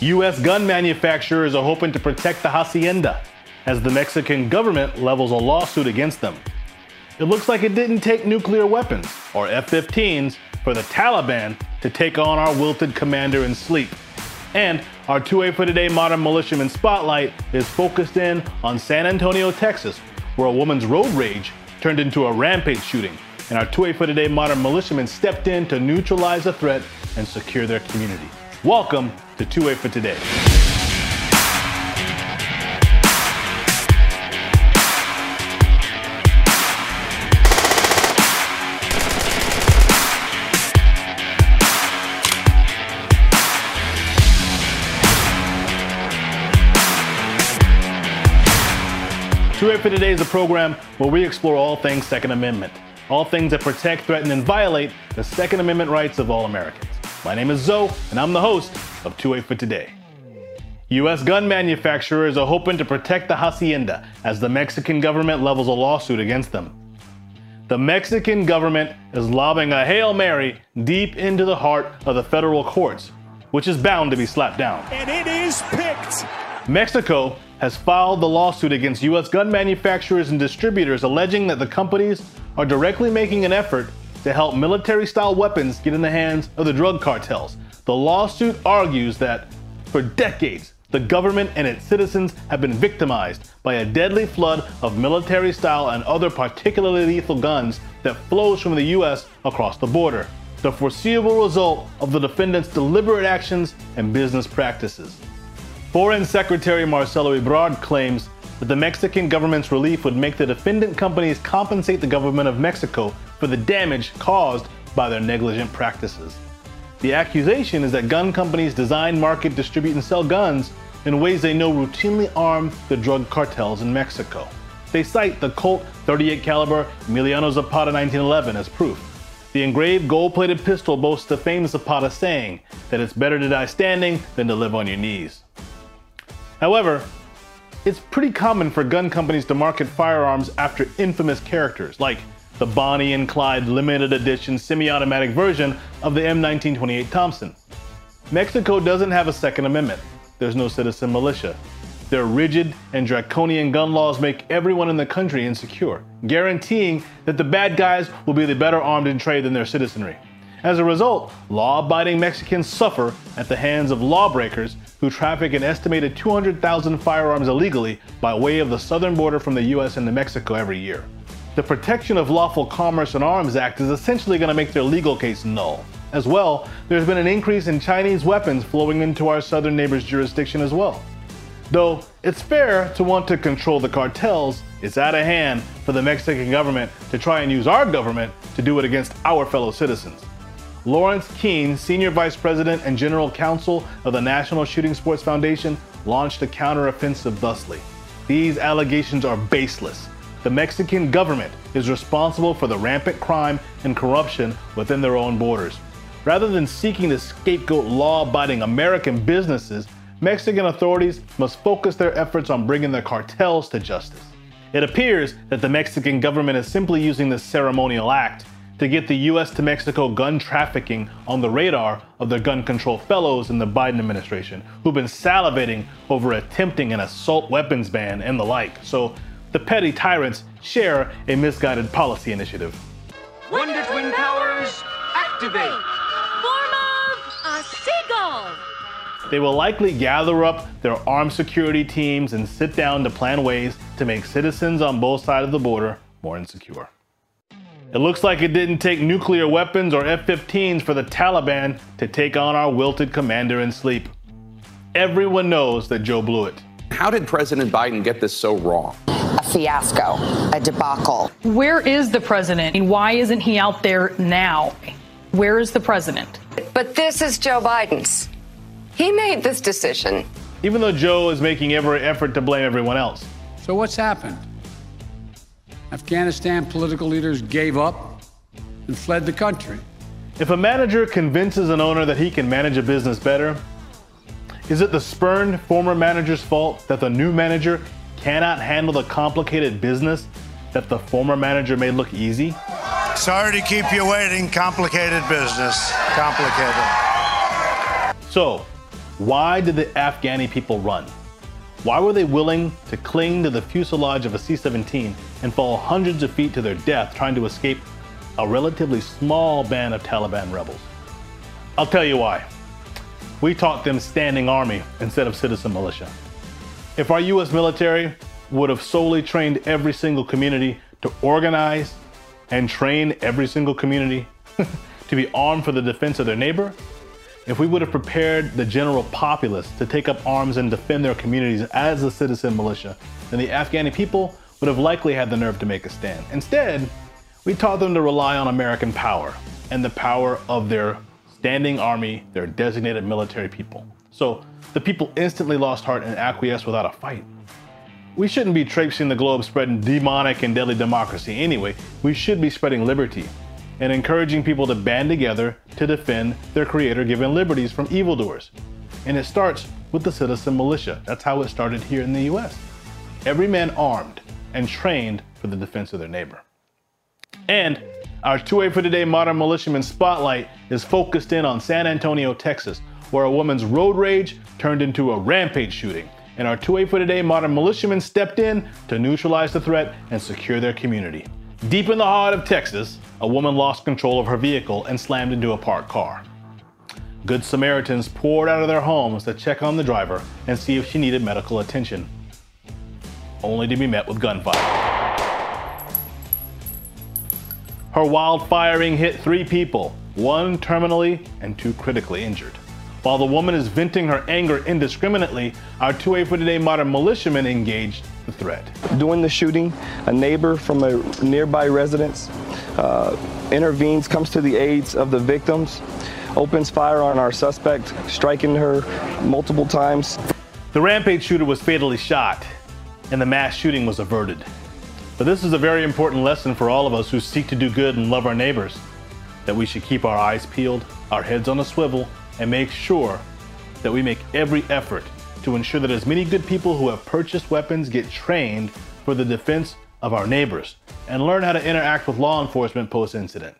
U.S. gun manufacturers are hoping to protect the hacienda as the Mexican government levels a lawsuit against them. It looks like it didn't take nuclear weapons, or F 15s, for the Taliban to take on our wilted commander in sleep. And our 2A for Today Modern Militiaman Spotlight is focused in on San Antonio, Texas, where a woman's road rage turned into a rampage shooting. And our 2A for Today Modern Militiamen stepped in to neutralize the threat and secure their community. Welcome to 2A for Today. 2A for Today is a program where we explore all things Second Amendment, all things that protect, threaten, and violate the Second Amendment rights of all Americans. My name is Zoe, and I'm the host of 2A for Today. U.S. gun manufacturers are hoping to protect the hacienda as the Mexican government levels a lawsuit against them. The Mexican government is lobbing a Hail Mary deep into the heart of the federal courts, which is bound to be slapped down. And it is picked. Mexico has filed the lawsuit against U.S. gun manufacturers and distributors, alleging that the companies are directly making an effort to help military style weapons get in the hands of the drug cartels. The lawsuit argues that for decades, the government and its citizens have been victimized by a deadly flood of military style and other particularly lethal guns that flows from the U.S. across the border. The foreseeable result of the defendants' deliberate actions and business practices. Foreign Secretary Marcelo Ebrard claims that the Mexican government's relief would make the defendant companies compensate the government of Mexico for the damage caused by their negligent practices. The accusation is that gun companies design, market, distribute, and sell guns in ways they know routinely arm the drug cartels in Mexico. They cite the Colt 38 caliber Emiliano Zapata 1911 as proof. The engraved gold-plated pistol boasts the famous Zapata saying that it's better to die standing than to live on your knees. However, it's pretty common for gun companies to market firearms after infamous characters, like the Bonnie and Clyde limited edition semi-automatic version of the M1928 Thompson. Mexico doesn't have a Second Amendment. There's no citizen militia. Their rigid and draconian gun laws make everyone in the country insecure, guaranteeing that the bad guys will be the better armed in trade than their citizenry. As a result, law abiding Mexicans suffer at the hands of lawbreakers who traffic an estimated 200,000 firearms illegally by way of the southern border from the US into Mexico every year. The Protection of Lawful Commerce in Arms Act is essentially going to make their legal case null. As well, there's been an increase in Chinese weapons flowing into our southern neighbor's jurisdiction as well. Though it's fair to want to control the cartels, it's out of hand for the Mexican government to try and use our government to do it against our fellow citizens. Lawrence Keane, Senior Vice President and General Counsel of the National Shooting Sports Foundation, launched a counteroffensive thusly. These allegations are baseless. The Mexican government is responsible for the rampant crime and corruption within their own borders. Rather than seeking to scapegoat law abiding American businesses, Mexican authorities must focus their efforts on bringing the cartels to justice. It appears that the Mexican government is simply using this ceremonial act to get the US to Mexico gun trafficking on the radar of the gun control fellows in the Biden administration, who've been salivating over attempting an assault weapons ban and the like. So the petty tyrants share a misguided policy initiative. Wonder Twin Powers, activate! Form of a seagull! They will likely gather up their armed security teams and sit down to plan ways to make citizens on both sides of the border more insecure. It looks like it didn't take nuclear weapons or F 15s for the Taliban to take on our wilted commander in sleep. Everyone knows that Joe blew it. How did President Biden get this so wrong? A fiasco, a debacle. Where is the president? And why isn't he out there now? Where is the president? But this is Joe Biden's. He made this decision. Even though Joe is making every effort to blame everyone else. So, what's happened? Afghanistan political leaders gave up and fled the country. If a manager convinces an owner that he can manage a business better, is it the spurned former manager's fault that the new manager cannot handle the complicated business that the former manager made look easy? Sorry to keep you waiting. Complicated business. Complicated. So, Why did the Afghani people run? Why were they willing to cling to the fuselage of a C 17 and fall hundreds of feet to their death trying to escape a relatively small band of Taliban rebels? I'll tell you why. We taught them standing army instead of citizen militia. If our US military would have solely trained every single community to organize and train every single community to be armed for the defense of their neighbor, if we would have prepared the general populace to take up arms and defend their communities as a citizen militia, then the Afghani people would have likely had the nerve to make a stand. Instead, we taught them to rely on American power and the power of their standing army, their designated military people. So the people instantly lost heart and acquiesced without a fight. We shouldn't be traipsing the globe spreading demonic and deadly democracy anyway. We should be spreading liberty and encouraging people to band together to defend their creator given liberties from evildoers. And it starts with the citizen militia. That's how it started here in the US. Every man armed and trained for the defense of their neighbor. And our 2A for Today Modern Militiaman Spotlight is focused in on San Antonio, Texas, where a woman's road rage turned into a rampage shooting. And our 2A for Today Modern Militiamen stepped in to neutralize the threat and secure their community. Deep in the heart of Texas, a woman lost control of her vehicle and slammed into a parked car. Good Samaritans poured out of their homes to check on the driver and see if she needed medical attention, only to be met with gunfire. Her wild firing hit three people, one terminally and two critically injured. While the woman is venting her anger indiscriminately, our 2A for Today modern militiamen engaged the threat. During the shooting, a neighbor from a nearby residence uh, intervenes, comes to the aids of the victims, opens fire on our suspect, striking her multiple times. The rampage shooter was fatally shot, and the mass shooting was averted. But this is a very important lesson for all of us who seek to do good and love our neighbors that we should keep our eyes peeled, our heads on a swivel, and make sure that we make every effort to ensure that as many good people who have purchased weapons get trained for the defense of our neighbors and learn how to interact with law enforcement post incident.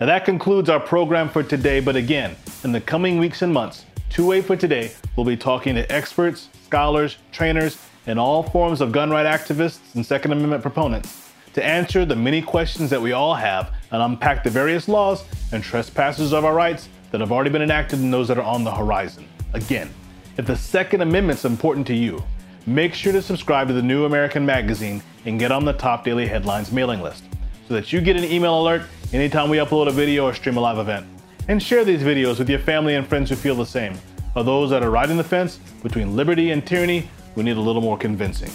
Now, that concludes our program for today, but again, in the coming weeks and months, 2A for Today will be talking to experts, scholars, trainers, and all forms of gun right activists and Second Amendment proponents to answer the many questions that we all have and unpack the various laws and trespasses of our rights that have already been enacted and those that are on the horizon. Again, if the Second Amendment's important to you, make sure to subscribe to the New American Magazine and get on the top daily headlines mailing list so that you get an email alert anytime we upload a video or stream a live event. And share these videos with your family and friends who feel the same, or those that are riding the fence between liberty and tyranny we need a little more convincing.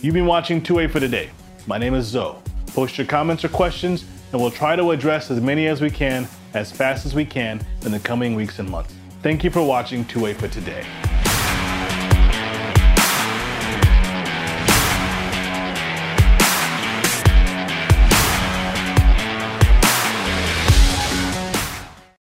You've been watching 2A for today. My name is Zoe. Post your comments or questions, and we'll try to address as many as we can as fast as we can in the coming weeks and months. Thank you for watching 2A for today.